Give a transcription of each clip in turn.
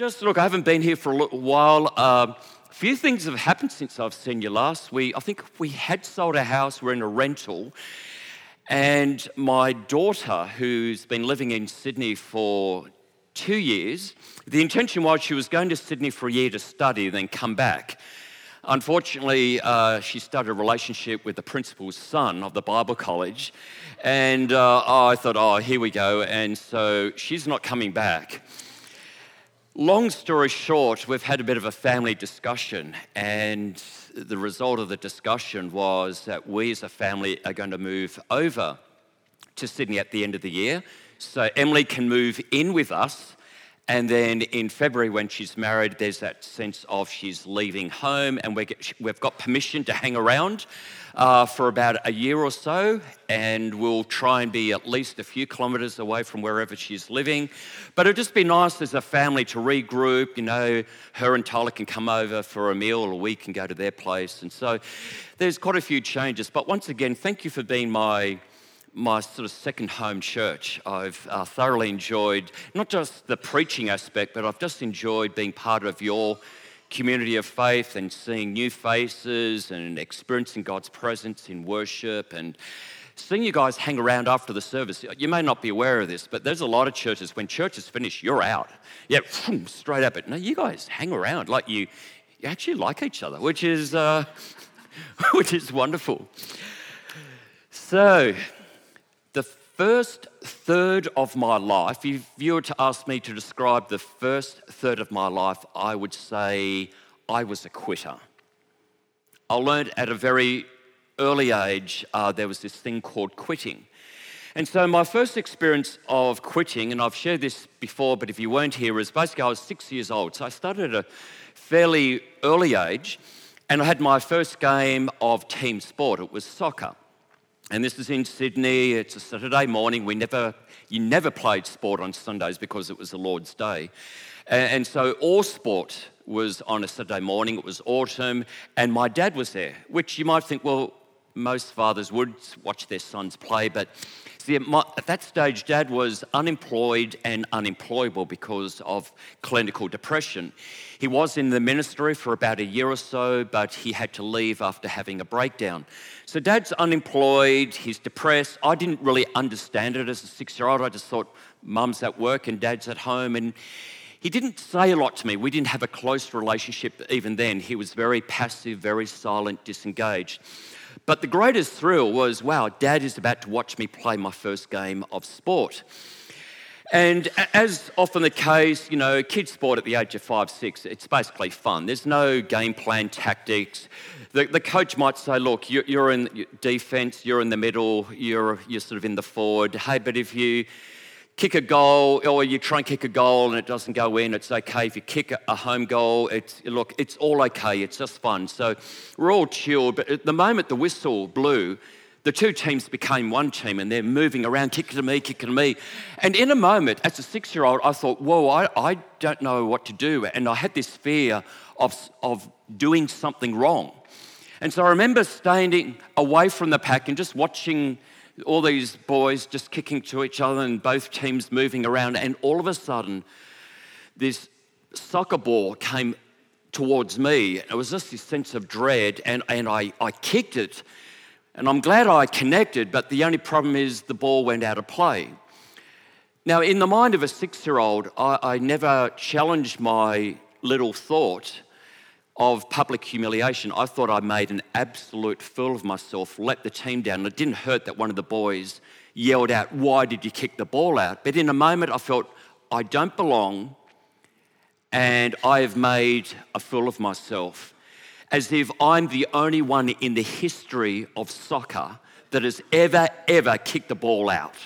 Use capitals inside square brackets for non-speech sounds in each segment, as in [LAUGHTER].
Just look, I haven't been here for a little while. A few things have happened since I've seen you last. We, I think we had sold a house, we're in a rental, and my daughter, who's been living in Sydney for two years, the intention was she was going to Sydney for a year to study, then come back. Unfortunately, uh, she started a relationship with the principal's son of the Bible college, and uh, I thought, oh, here we go. And so she's not coming back. Long story short, we've had a bit of a family discussion, and the result of the discussion was that we as a family are going to move over to Sydney at the end of the year. So Emily can move in with us and then in February, when she's married, there's that sense of she's leaving home, and we have got permission to hang around uh, for about a year or so, and we'll try and be at least a few kilometres away from wherever she's living. But it'd just be nice as a family to regroup. You know, her and Tyler can come over for a meal, or we can go to their place. And so there's quite a few changes. But once again, thank you for being my my sort of second home church. I've uh, thoroughly enjoyed not just the preaching aspect, but I've just enjoyed being part of your community of faith and seeing new faces and experiencing God's presence in worship and seeing you guys hang around after the service. You may not be aware of this, but there's a lot of churches, when church is finished, you're out. Yeah, [SNIFFS] straight up. But no, you guys hang around like you, you actually like each other, which is, uh, [LAUGHS] which is wonderful. So, first third of my life, if you were to ask me to describe the first third of my life, I would say I was a quitter. I learned at a very early age uh, there was this thing called quitting. And so, my first experience of quitting, and I've shared this before, but if you weren't here, is basically I was six years old. So, I started at a fairly early age, and I had my first game of team sport. It was soccer. And this is in Sydney. It's a Saturday morning. We never, you never played sport on Sundays because it was the Lord's Day. And so all sport was on a Saturday morning. It was autumn, and my dad was there, which you might think, well, most fathers would watch their sons play, but see, at, my, at, that stage, dad was unemployed and unemployable because of clinical depression. He was in the ministry for about a year or so, but he had to leave after having a breakdown. So dad's unemployed, he's depressed. I didn't really understand it as a six year old. I just thought mum's at work and dad's at home. And he didn't say a lot to me. We didn't have a close relationship even then. He was very passive, very silent, disengaged. But the greatest thrill was wow, dad is about to watch me play my first game of sport. And as often the case, you know, kids sport at the age of five, six, it's basically fun. There's no game plan tactics the, the coach might say, look, you're, in defense, you're in the middle, you're, you're sort of in the forward. Hey, but if you kick a goal or you try and kick a goal and it doesn't go in, it's okay. If you kick a home goal, it's, look, it's all okay. It's just fun. So we're all chilled. But at the moment the whistle blew, the two teams became one team and they're moving around, kicking to me, kicking to me. And in a moment, as a six year old, I thought, whoa, I, I don't know what to do. And I had this fear of, of doing something wrong. And so I remember standing away from the pack and just watching all these boys just kicking to each other and both teams moving around. And all of a sudden, this soccer ball came towards me. It was just this sense of dread, and, and I, I kicked it. And I'm glad I connected, but the only problem is the ball went out of play. Now, in the mind of a six year old, I, I never challenged my little thought of public humiliation. I thought I made an absolute fool of myself, let the team down. And it didn't hurt that one of the boys yelled out, Why did you kick the ball out? But in a moment, I felt, I don't belong and I have made a fool of myself. As if I'm the only one in the history of soccer that has ever, ever kicked the ball out.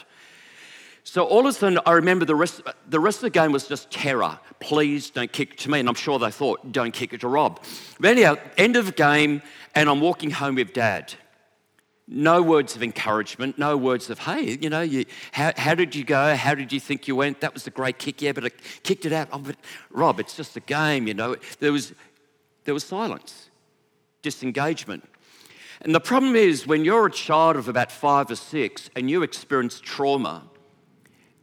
So all of a sudden, I remember the rest, the rest of the game was just terror. Please don't kick to me. And I'm sure they thought, don't kick it to Rob. But anyhow, end of the game, and I'm walking home with dad. No words of encouragement, no words of, hey, you know, you, how, how did you go? How did you think you went? That was a great kick, yeah, but I kicked it out. Oh, but Rob, it's just a game, you know. There was, there was silence, disengagement. And the problem is when you're a child of about five or six and you experience trauma,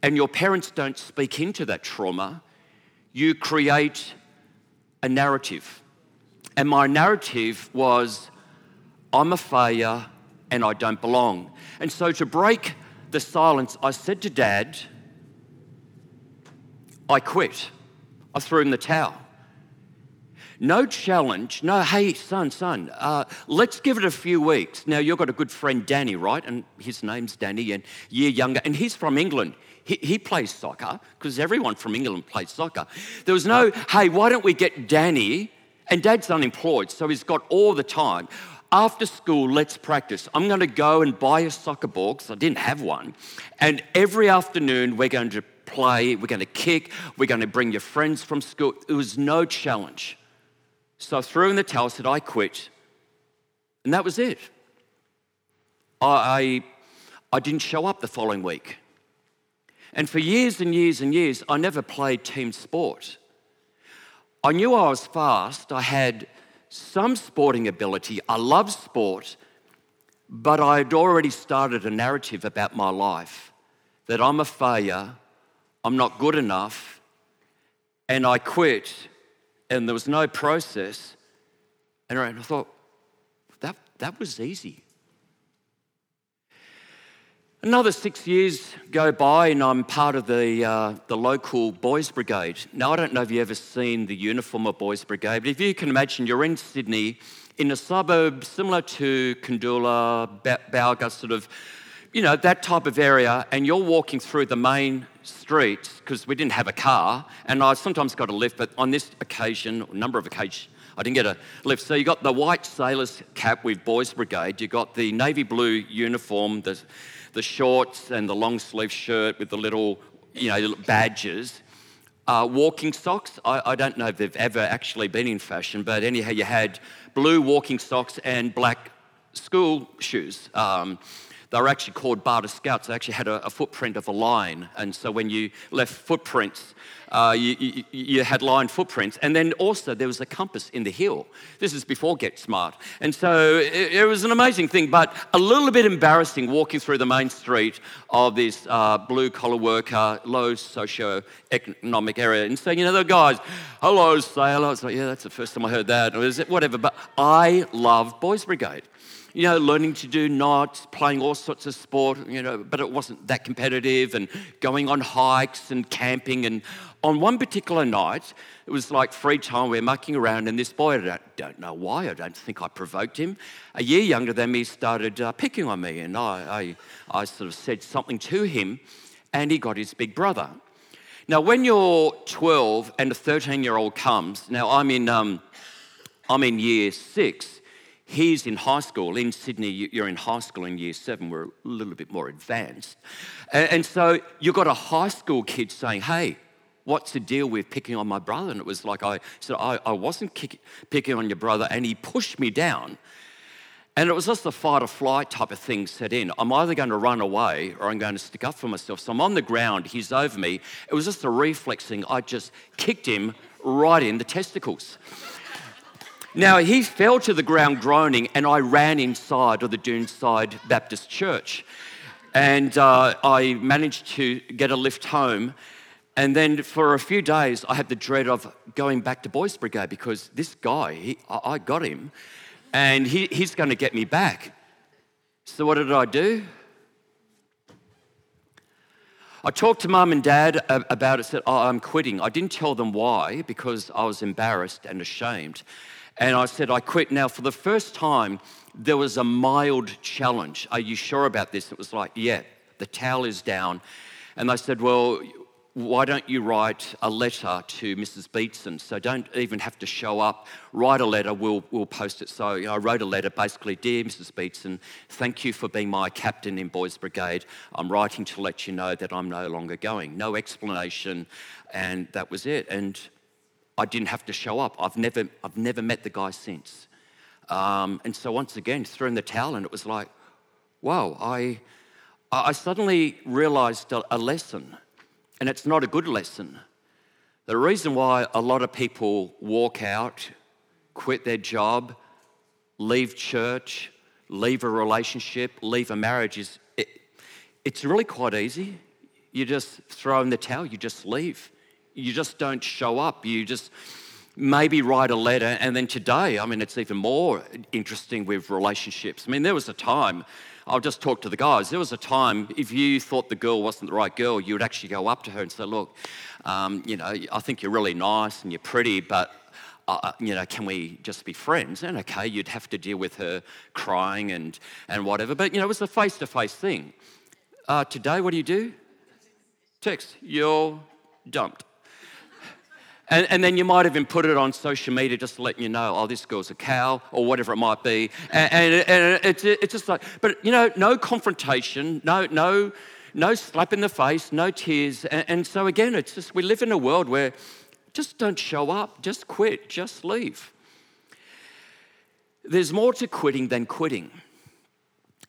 and your parents don't speak into that trauma, you create a narrative. And my narrative was I'm a failure and I don't belong. And so to break the silence, I said to dad, I quit. I threw in the towel. No challenge, no, hey, son, son, uh, let's give it a few weeks. Now, you've got a good friend, Danny, right? And his name's Danny, and year younger, and he's from England. He, he plays soccer because everyone from England plays soccer. There was no, hey, why don't we get Danny? And dad's unemployed, so he's got all the time. After school, let's practice. I'm going to go and buy a soccer ball because I didn't have one. And every afternoon, we're going to play, we're going to kick, we're going to bring your friends from school. It was no challenge. So I threw in the towel, said, I quit. And that was it. I, I, I didn't show up the following week. And for years and years and years, I never played team sport. I knew I was fast, I had some sporting ability, I loved sport, but I had already started a narrative about my life that I'm a failure, I'm not good enough, and I quit and there was no process. And I thought, that, that was easy. Another six years go by, and I'm part of the, uh, the local Boys Brigade. Now, I don't know if you've ever seen the uniform of Boys Brigade, but if you can imagine, you're in Sydney, in a suburb similar to Koondoola, Balga, sort of, you know, that type of area, and you're walking through the main streets because we didn't have a car, and I sometimes got a lift, but on this occasion, a number of occasions, I didn't get a lift. So you got the white sailor's cap with Boys Brigade, you got the navy blue uniform, the, the shorts and the long sleeve shirt with the little, you know, badges. Uh, walking socks, I, I, don't know if they've ever actually been in fashion, but anyhow, you had blue walking socks and black school shoes. Um, they were actually called Bata Scouts. They actually had a, a footprint of a line. And so when you left footprints, uh, you, you, you, had line footprints. And then also there was a compass in the hill. This is before Get Smart. And so it, it was an amazing thing, but a little bit embarrassing walking through the main street of this uh, blue collar worker, low socio-economic area and saying, you know, the guys, hello, sailor. I was like, yeah, that's the first time I heard that. Or is it whatever. But I love Boys Brigade you know, learning to do knots, playing all sorts of sport, you know, but it wasn't that competitive and going on hikes and camping. And on one particular night, it was like free time, we're mucking around, and this boy, I don't, don't know why, I don't think I provoked him, a year younger than me, started uh, picking on me. And I, I, I sort of said something to him, and he got his big brother. Now, when you're 12 and a 13 year old comes, now I'm in, um, I'm in year six, He's in high school. In Sydney, you're in high school in year seven. We're a little bit more advanced. And so you've got a high school kid saying, Hey, what's the deal with picking on my brother? And it was like, I said, I, I wasn't kick, picking on your brother. And he pushed me down. And it was just the fight or flight type of thing set in. I'm either going to run away or I'm going to stick up for myself. So I'm on the ground, he's over me. It was just a reflex thing. I just kicked him right in the testicles. Now, he fell to the ground groaning, and I ran inside of the Doonside Baptist Church. And uh, I managed to get a lift home. And then for a few days, I had the dread of going back to Boys Brigade because this guy, he, I got him, and he, he's going to get me back. So, what did I do? I talked to mum and dad about it, said, Oh, I'm quitting. I didn't tell them why because I was embarrassed and ashamed. And I said, I quit. Now, for the first time, there was a mild challenge. Are you sure about this? It was like, yeah, the towel is down. And they said, well, why don't you write a letter to Mrs. Beetson? So don't even have to show up. Write a letter, we'll, we'll post it. So you know, I wrote a letter basically Dear Mrs. Beetson, thank you for being my captain in Boys Brigade. I'm writing to let you know that I'm no longer going. No explanation, and that was it. And I didn't have to show up. I've never, I've never met the guy since. Um, and so once again, threw in the towel, and it was like, wow, I, I suddenly realized a, a lesson, and it's not a good lesson. The reason why a lot of people walk out, quit their job, leave church, leave a relationship, leave a marriage is it, it's really quite easy. You just throw in the towel, you just leave. You just don't show up. You just maybe write a letter, and then today, I mean, it's even more interesting with relationships. I mean, there was a time, I'll just talk to the guys, there was a time if you thought the girl wasn't the right girl, you would actually go up to her and say, Look, um, you know, I think you're really nice and you're pretty, but uh, uh, you know, can we just be friends? And okay, you'd have to deal with her crying and, and whatever. But, you know, it was a face to face thing. Uh, today, what do you do? Text, you're dumped. And, and, then you might even put it on social media just letting you know, oh, this girl's a cow or whatever it might be. And, and, and it's, it's just like, but you know, no confrontation, no, no, no slap in the face, no tears. And, and so again, it's just, we live in a world where just don't show up, just quit, just leave. There's more to quitting than quitting.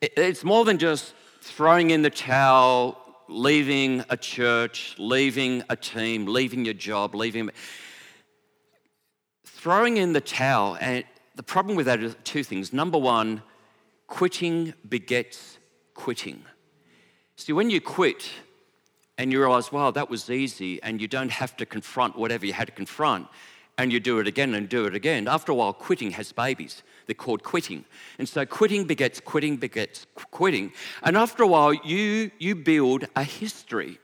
It's more than just throwing in the towel, leaving a church, leaving a team, leaving your job, leaving. Throwing in the towel, and the problem with that is two things. Number one, quitting begets quitting. See, when you quit, and you realize, wow, that was easy, and you don't have to confront whatever you had to confront, and you do it again and do it again. After a while, quitting has babies. They're called quitting. And so quitting begets quitting begets quitting. And after a while, you, you build a history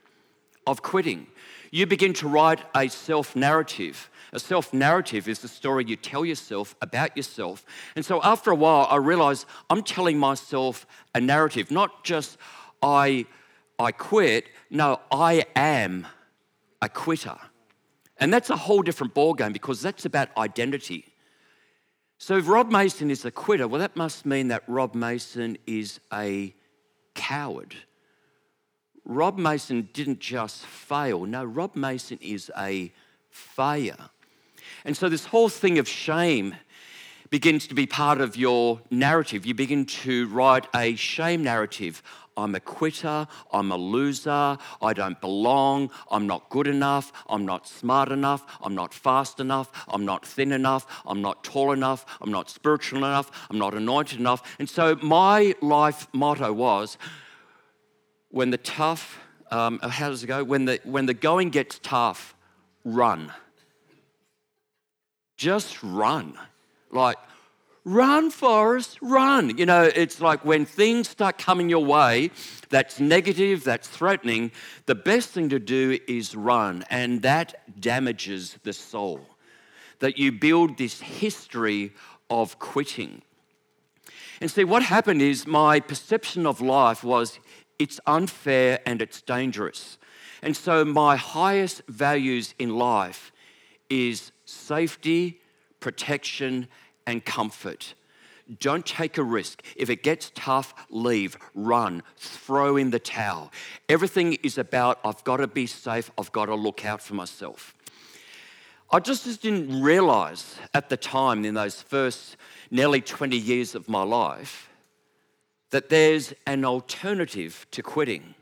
of quitting. You begin to write a self narrative. A self narrative is the story you tell yourself about yourself. And so after a while, I realized I'm telling myself a narrative, not just I I quit. No, I am a quitter. And that's a whole different ballgame because that's about identity. So if Rob Mason is a quitter, well, that must mean that Rob Mason is a coward. Rob Mason didn't just fail. No, Rob Mason is a failure. And so this whole thing of shame begins to be part of your narrative. You begin to write a shame narrative. I'm a quitter, I'm a loser, I don't belong, I'm not good enough, I'm not smart enough, I'm not fast enough, I'm not thin enough, I'm not tall enough, I'm not spiritual enough, I'm not anointed enough. And so my life motto was when the tough, um, how does it go? When the, when the going gets tough, run. Just run. Like, Run, Forrest, run. You know, it's like when things start coming your way that's negative, that's threatening, the best thing to do is run. And that damages the soul. That you build this history of quitting. And see, what happened is my perception of life was it's unfair and it's dangerous. And so my highest values in life is safety, protection, and comfort. Don't take a risk. If it gets tough, leave, run, throw in the towel. Everything is about I've got to be safe, I've got to look out for myself. I just didn't realize at the time, in those first nearly 20 years of my life, that there's an alternative to quitting,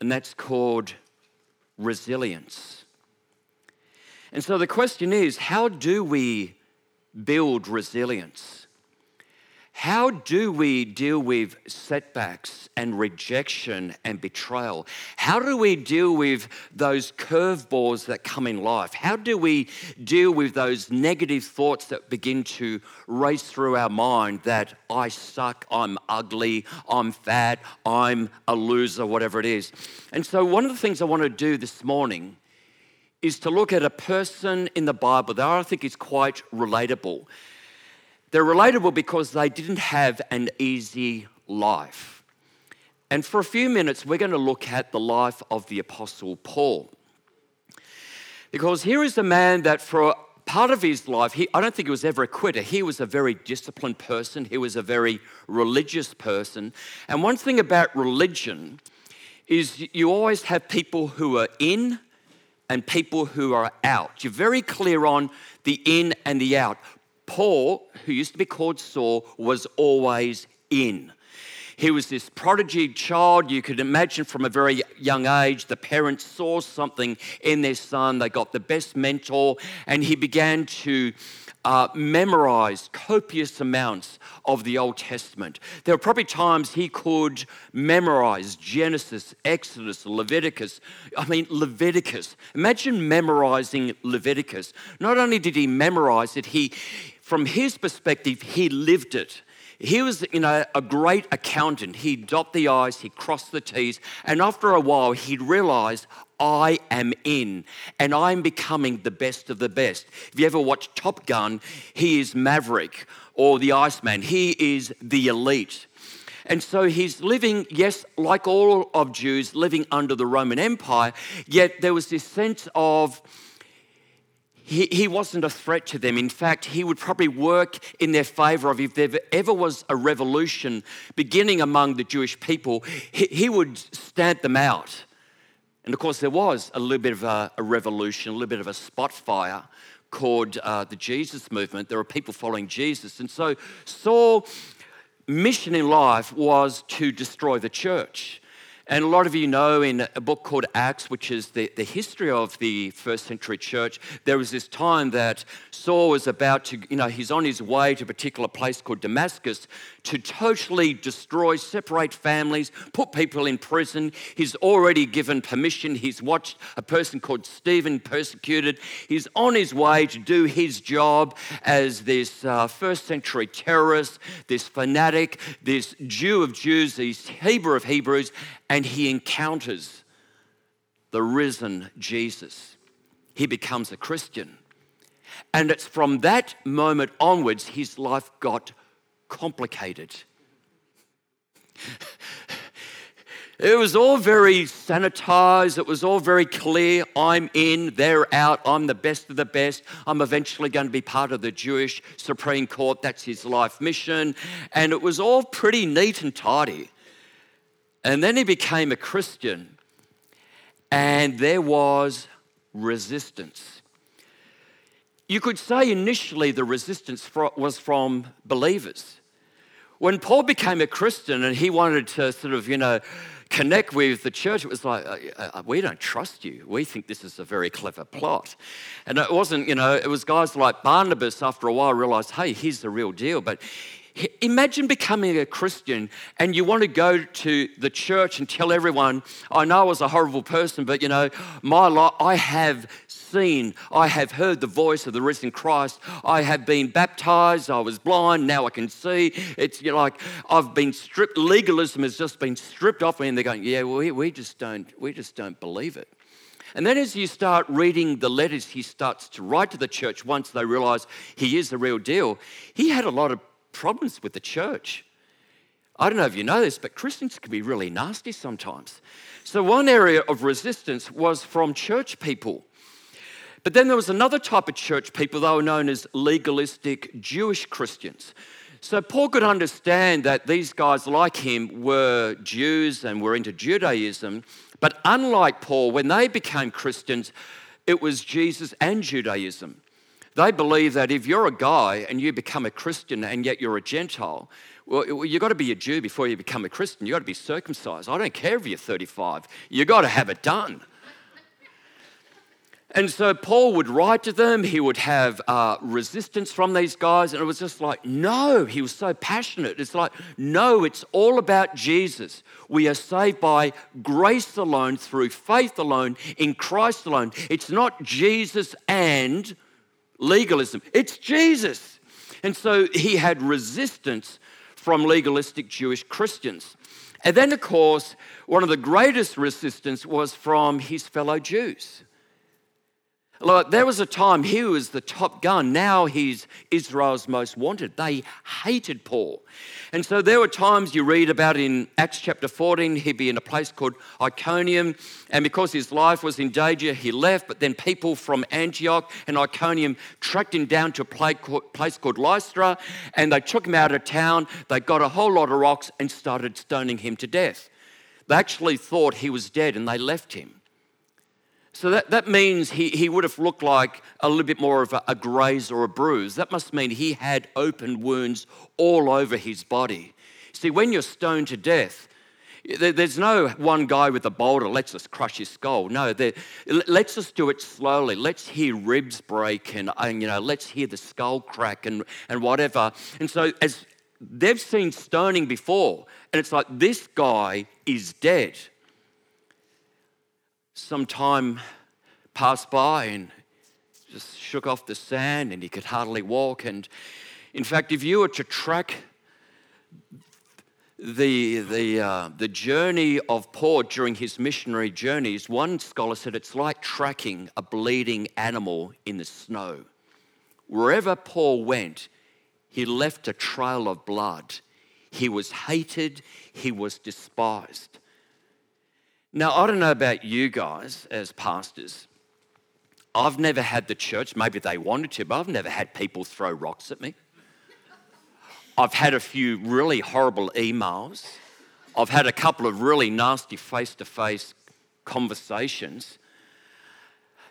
and that's called resilience. And so the question is how do we build resilience? How do we deal with setbacks and rejection and betrayal? How do we deal with those curveballs that come in life? How do we deal with those negative thoughts that begin to race through our mind that I suck, I'm ugly, I'm fat, I'm a loser, whatever it is? And so, one of the things I want to do this morning is to look at a person in the Bible that I think is quite relatable. They're relatable because they didn't have an easy life. And for a few minutes, we're going to look at the life of the Apostle Paul. Because here is a man that, for part of his life, he, I don't think he was ever a quitter. He was a very disciplined person, he was a very religious person. And one thing about religion is you always have people who are in and people who are out. You're very clear on the in and the out. Paul, who used to be called Saul, was always in. He was this prodigy child. You could imagine from a very young age, the parents saw something in their son. They got the best mentor, and he began to uh, memorize copious amounts of the Old Testament. There were probably times he could memorize Genesis, Exodus, Leviticus. I mean, Leviticus. Imagine memorizing Leviticus. Not only did he memorize it, he, from his perspective, he lived it. He was, you know, a great accountant. He'd dot the I's, he'd cross the T's, and after a while, he'd realize, I am in and I'm becoming the best of the best. If you ever watch Top Gun, he is Maverick or the Iceman, he is the elite. And so he's living, yes, like all of Jews, living under the Roman Empire, yet there was this sense of, he, he wasn't a threat to them. In fact, he would probably work in their favor of if there ever was a revolution beginning among the Jewish people, he, he would stamp them out. And of course, there was a little bit of a, a revolution, a little bit of a spot fire called uh, the Jesus movement. There were people following Jesus. And so Saul's mission in life was to destroy the church. And a lot of you know in a book called Acts, which is the, the history of the first century church, there was this time that Saul was about to, you know, he's on his way to a particular place called Damascus to totally destroy, separate families, put people in prison. He's already given permission. He's watched a person called Stephen persecuted. He's on his way to do his job as this uh, first century terrorist, this fanatic, this Jew of Jews, this Hebrew of Hebrews and he encounters the risen Jesus. He becomes a Christian. And it's from that moment onwards his life got complicated. [LAUGHS] It was all very sanitized. It was all very clear. I'm in, they're out. I'm the best of the best. I'm eventually going to be part of the Jewish Supreme Court. That's his life mission. And it was all pretty neat and tidy. And then he became a Christian, and there was resistance. You could say initially the resistance was from believers. When Paul became a Christian and he wanted to sort of, you know, connect with the church, it was like, we don't trust you. We think this is a very clever plot. And it wasn't, you know, it was guys like Barnabas after a while realized, hey, he's the real deal. But Imagine becoming a Christian and you want to go to the church and tell everyone, I know I was a horrible person, but you know, my life, I have seen, I have heard the voice of the risen Christ. I have been baptized, I was blind, now I can see. It's you know, like I've been stripped, legalism has just been stripped off me, and they're going, Yeah, well, we, we just don't, we just don't believe it. And then as you start reading the letters he starts to write to the church once they realize he is the real deal, he had a lot of problems with the church. I don't know if you know this, but Christians can be really nasty sometimes. So, one area of resistance was from church people. But then there was another type of church people, they were known as legalistic Jewish Christians. So, Paul could understand that these guys, like him, were Jews and were into Judaism. But unlike Paul, when they became Christians, it was Jesus and Judaism. They believe that if you're a guy and you become a Christian and yet you're a Gentile, well, you've got to be a Jew before you become a Christian. You've got to be circumcised. I don't care if you're 35, you've got to have it done. And so Paul would write to them, he would have uh, resistance from these guys, and it was just like, no, he was so passionate. It's like, no, it's all about Jesus. We are saved by grace alone, through faith alone, in Christ alone. It's not Jesus and legalism. It's Jesus. And so he had resistance from legalistic Jewish Christians. And then, of course, one of the greatest resistance was from his fellow Jews. Look, there was a time he was the top gun. Now he's Israel's most wanted. They hated Paul. And so there were times you read about in Acts chapter 14, he'd be in a place called Iconium. And because his life was in danger, he left. But then people from Antioch and Iconium tracked him down to a place called Lystra. And they took him out of town. They got a whole lot of rocks and started stoning him to death. They actually thought he was dead and they left him. So that, that means he, he would have looked like a little bit more of a, a graze or a bruise. That must mean he had open wounds all over his body. See, when you're stoned to death, there's no one guy with a boulder, let's just crush his skull. No, let's just do it slowly. Let's hear ribs break and, and, you know, let's hear the skull crack and, and whatever. And so as they've seen stoning before, and it's like, this guy is dead. Some time passed by and just shook off the sand and he could hardly walk. And in fact, if you were to track the, the, uh, the journey of Paul during his missionary journeys, one scholar said it's like tracking a bleeding animal in the snow. Wherever Paul went, he left a trail of blood. He was hated, he was despised. Now, I don't know about you guys as pastors. I've never had the church, maybe they wanted to, but I've never had people throw rocks at me. I've had a few really horrible emails. I've had a couple of really nasty face to face conversations.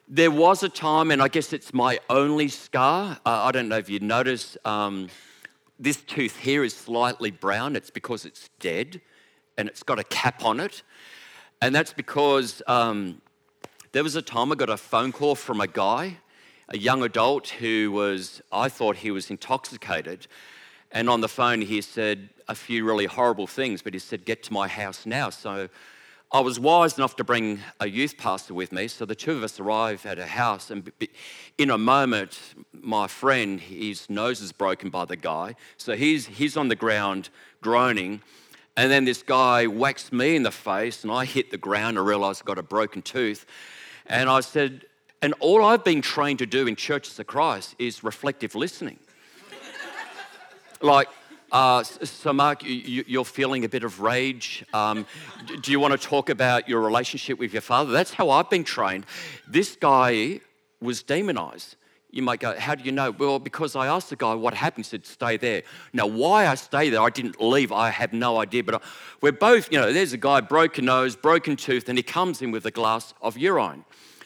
There was a time, and I guess it's my only scar. Uh, I don't know if you notice, um, this tooth here is slightly brown. It's because it's dead and it's got a cap on it. And that's because um, there was a time I got a phone call from a guy, a young adult who was, I thought he was intoxicated. And on the phone, he said a few really horrible things, but he said, Get to my house now. So I was wise enough to bring a youth pastor with me. So the two of us arrive at a house, and in a moment, my friend, his nose is broken by the guy. So he's, he's on the ground groaning. And then this guy whacks me in the face, and I hit the ground and realize I've got a broken tooth. And I said, and all I've been trained to do in Churches of Christ is reflective listening [LAUGHS] like, uh, so, Mark, you, are feeling a bit of rage. Um, do you want to talk about your relationship with your father? That's how I've been trained. This guy was demonized. You might go, How do you know? Well, because I asked the guy what happened. He said, Stay there. Now, why I stay there, I didn't leave. I have no idea. But uh, we're both, you know, there's a guy, broken nose, broken tooth, and he comes in with a glass of urine.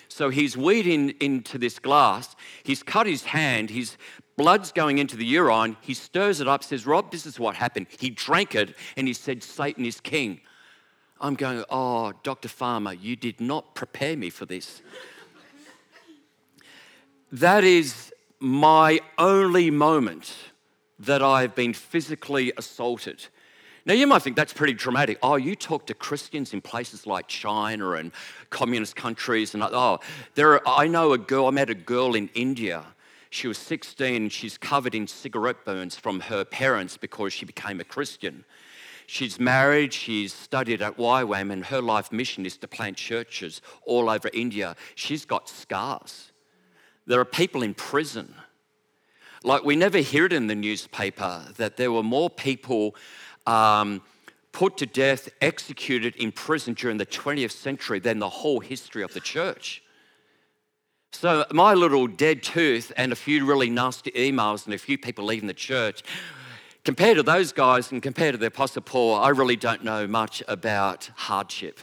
So he's weeding into this glass. He's cut his hand. He's blood's going into the urine. He stirs it up, says, Rob, this is what happened. He drank it and he said, Satan is king. I'm going, Oh, Dr. Farmer, you did not prepare me for this. That is my only moment that I've been physically assaulted. Now, you might think that's pretty dramatic. Oh, you talk to Christians in places like China and communist countries, and oh, there are, I know a girl, I met a girl in India she was 16 she's covered in cigarette burns from her parents because she became a Christian. She's married, she's studied at YWAM, and her life mission is to plant churches all over India. She's got scars. There are people in prison. Like, we never hear it in the newspaper that there were more people um, put to death, executed in prison during the 20th century than the whole history of the church. So, my little dead tooth and a few really nasty emails and a few people leaving the church, compared to those guys and compared to the Apostle Paul, I really don't know much about hardship.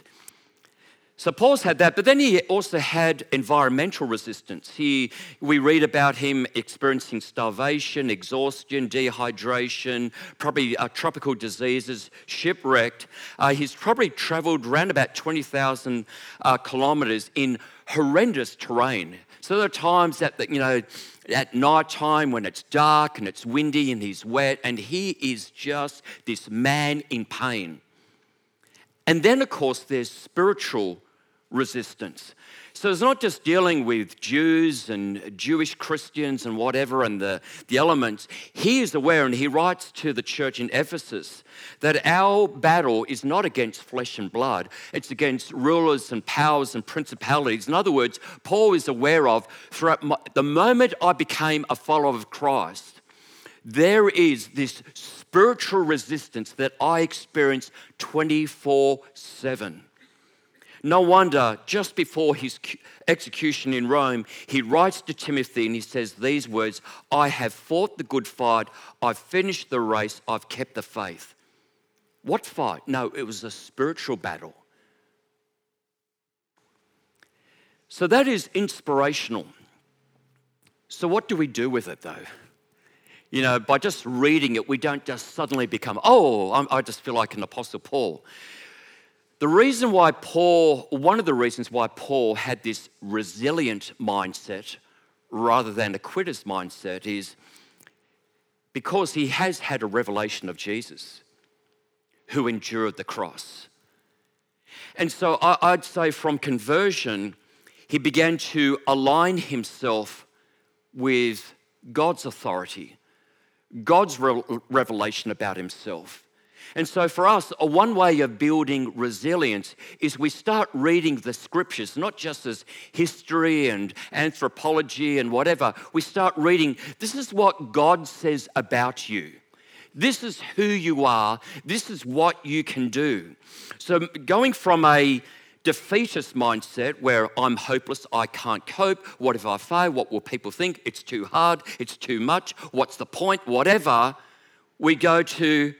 So Paul's had that, but then he also had environmental resistance. He, we read about him experiencing starvation, exhaustion, dehydration, probably uh, tropical diseases, shipwrecked. Uh, he's probably traveled around about 20,000 uh, kilometers in horrendous terrain. So there are times that, you know, at night time when it's dark and it's windy and he's wet, and he is just this man in pain. And then, of course, there's spiritual resistance. So it's not just dealing with Jews and Jewish Christians and whatever and the, the elements. He is aware, and he writes to the church in Ephesus that our battle is not against flesh and blood, it's against rulers and powers and principalities. In other words, Paul is aware of throughout my, the moment I became a follower of Christ, there is this spiritual resistance that I experience 24 7. No wonder, just before his execution in Rome, he writes to Timothy and he says these words I have fought the good fight, I've finished the race, I've kept the faith. What fight? No, it was a spiritual battle. So that is inspirational. So, what do we do with it though? You know, by just reading it, we don't just suddenly become, oh, I'm, just feel like an Apostle Paul. The reason why Paul, one of the reasons why Paul had this resilient mindset rather than a quitter's mindset is because he has had a revelation of Jesus who endured the cross. And so I'd say from conversion, he began to align himself with God's authority, God's revelation about himself. And so, for us, one way of building resilience is we start reading the scriptures, not just as history and anthropology and whatever. We start reading, this is what God says about you. This is who you are. This is what you can do. So, going from a defeatist mindset where I'm hopeless, I can't cope, what if I fail, what will people think, it's too hard, it's too much, what's the point, whatever, we go to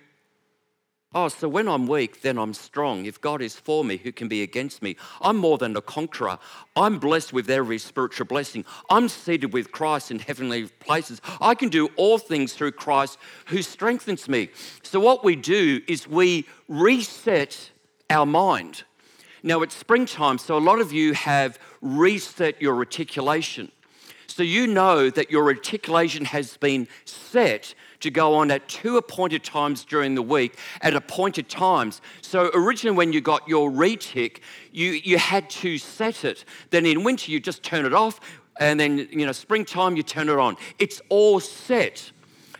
Oh, so when I'm weak, then I'm strong. If God is for me, who can be against me? I'm more than a conqueror. I'm blessed with every spiritual blessing. I'm seated with Christ in heavenly places. I can do all things through Christ who strengthens me. So, what we do is we reset our mind. Now, it's springtime, so a lot of you have reset your reticulation. So, you know that your reticulation has been set to go on at two appointed times during the week at appointed times. So originally, when you got your retic, you, you had to set it. Then in winter, you just turn it off. And then, you know, springtime, you turn it on. It's all set.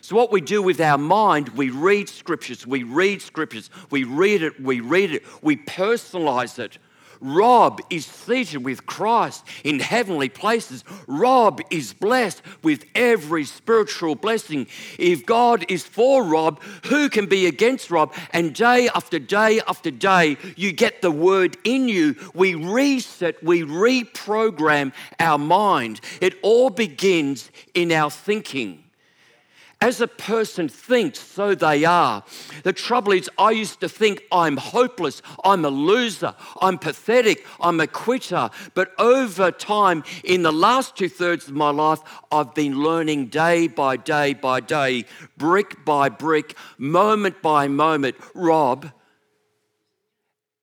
So, what we do with our mind, we read scriptures, we read scriptures, we read it, we read it, we personalize it. Rob is seated with Christ in heavenly places. Rob is blessed with every spiritual blessing. If God is for Rob, who can be against Rob? And day after day after day, you get the word in you. We reset, we reprogram our mind. It all begins in our thinking. As a person thinks, so they are. The trouble is, I used to think I'm hopeless, I'm a loser, I'm pathetic, I'm a quitter. But over time, in the last two thirds of my life, I've been learning day by day by day, brick by brick, moment by moment. Rob,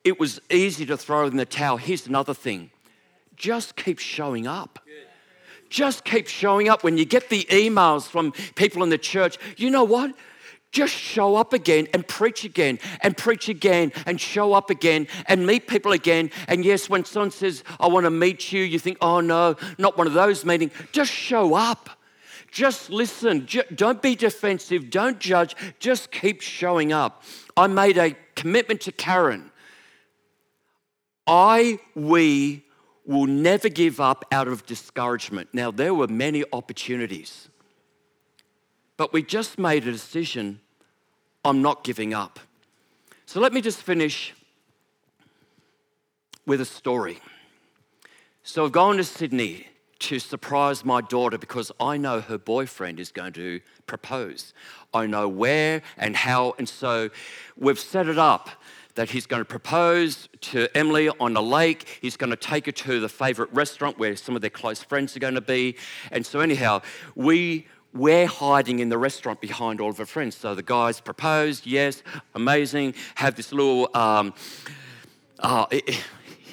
it was easy to throw in the towel. Here's another thing just keep showing up. Just keep showing up. When you get the emails from people in the church, you know what? Just show up again and preach again and preach again and show up again and meet people again. And yes, when someone says, I want to meet you, you think, oh no, not one of those meetings. Just show up. Just listen. Don't be defensive. Don't judge. Just keep showing up. I made a commitment to Karen. I, we will never give up out of discouragement. Now, there were many opportunities, but we just made a decision I'm not giving up. So let me just finish with a story. So I've gone to Sydney to surprise my daughter because I know her boyfriend is going to propose. I know where and how, and so we've set it up that he's going to propose to Emily on a lake. He's going to take her to the favorite restaurant where some of their close friends are going to be. And so, anyhow, we we're hiding in the restaurant behind all of her friends. So the guys proposed, yes, amazing. Have this little. Um, uh, it,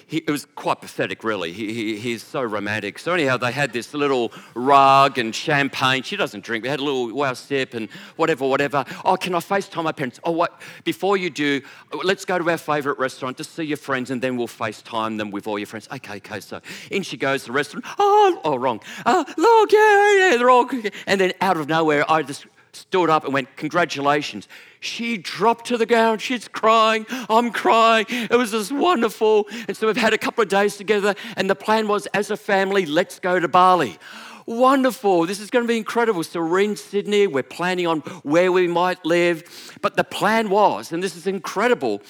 he, it was quite pathetic, really. He, he, he's so romantic. So, anyhow, they had this little rug and champagne. She doesn't drink. We had a little wow sip and whatever, whatever. Oh, can I FaceTime my parents? Oh, what? Before you do, let's go to our favourite restaurant to see your friends and then we'll FaceTime them with all your friends. Okay, okay. So in she goes to the restaurant. Oh, oh wrong. Oh, look, yeah, yeah, they're all. And then out of nowhere, I just stood up and went, Congratulations. She dropped to the ground. She's crying. I'm crying. It was just wonderful. And so we've had a couple of days together, and the plan was as a family, let's go to Bali. Wonderful. This is going to be incredible. So we're in Sydney. We're planning on where we might live. But the plan was, and this is incredible,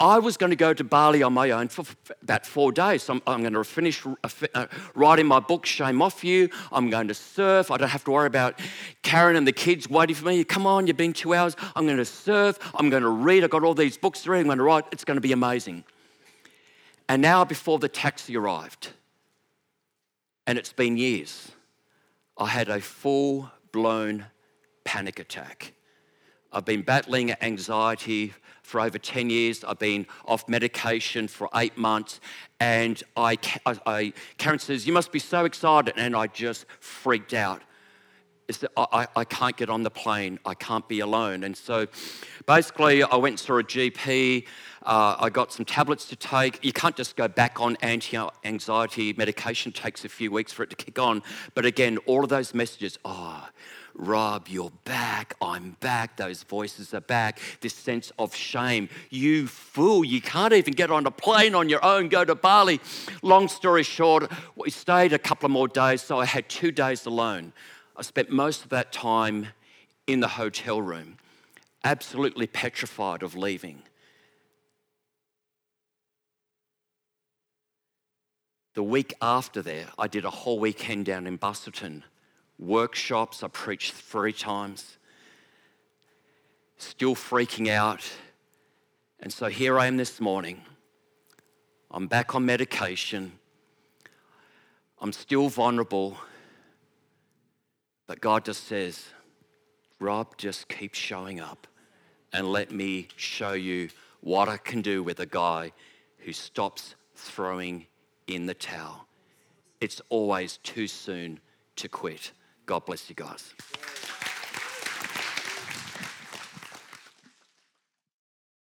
I was going to go to Bali on my own for about four days. So I'm, I'm going to finish uh, uh, writing my book, Shame Off You. I'm going to surf. I don't have to worry about Karen and the kids waiting for me. Come on, you've been two hours. I'm going to surf. I'm going to read. I've got all these books to read. I'm going to write. It's going to be amazing. And now, before the taxi arrived, and it's been years, I had a full blown panic attack. I've been battling anxiety for over 10 years. I've been off medication for eight months. And I, I, Karen says, You must be so excited. And I just freaked out. I, I can't get on the plane. I can't be alone. And so basically, I went and saw a GP. Uh, I got some tablets to take. You can't just go back on anti anxiety medication, it takes a few weeks for it to kick on. But again, all of those messages oh, Rob, you're back. I'm back. Those voices are back. This sense of shame. You fool, you can't even get on a plane on your own, go to Bali. Long story short, we stayed a couple of more days, so I had two days alone. I spent most of that time in the hotel room, absolutely petrified of leaving. The week after there, I did a whole weekend down in Busselton workshops, I preached three times, still freaking out. And so here I am this morning. I'm back on medication. I'm still vulnerable. But God just says, Rob, just keep showing up and let me show you what I can do with a guy who stops throwing in the towel. It's always too soon to quit. God bless you guys.